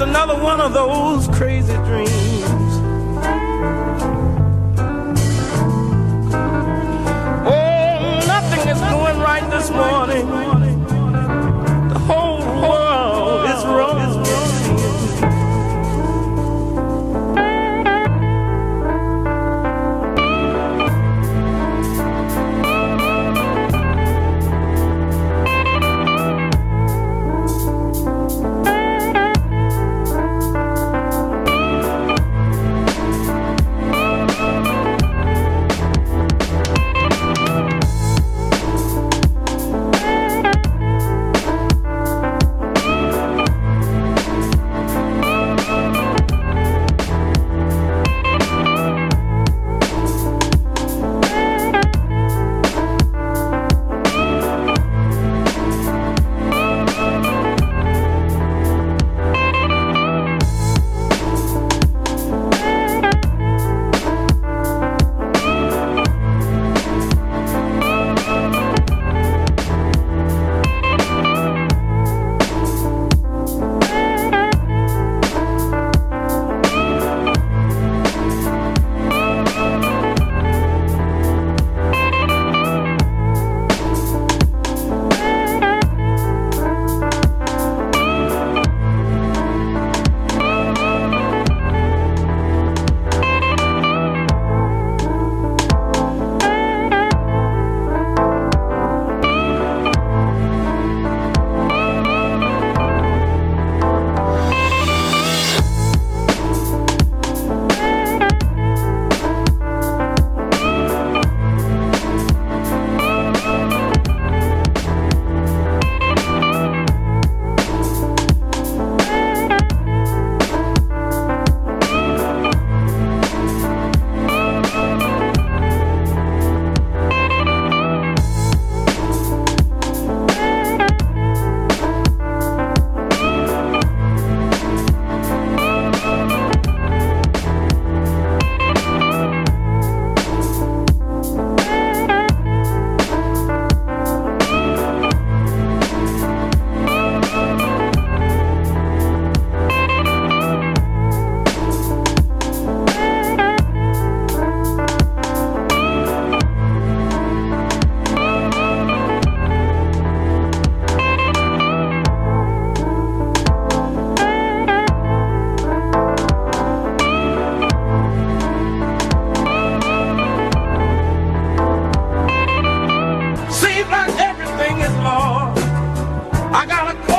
another one of those crazy dreams. Oh, nothing is going right this morning. Seems like everything is lost. I got a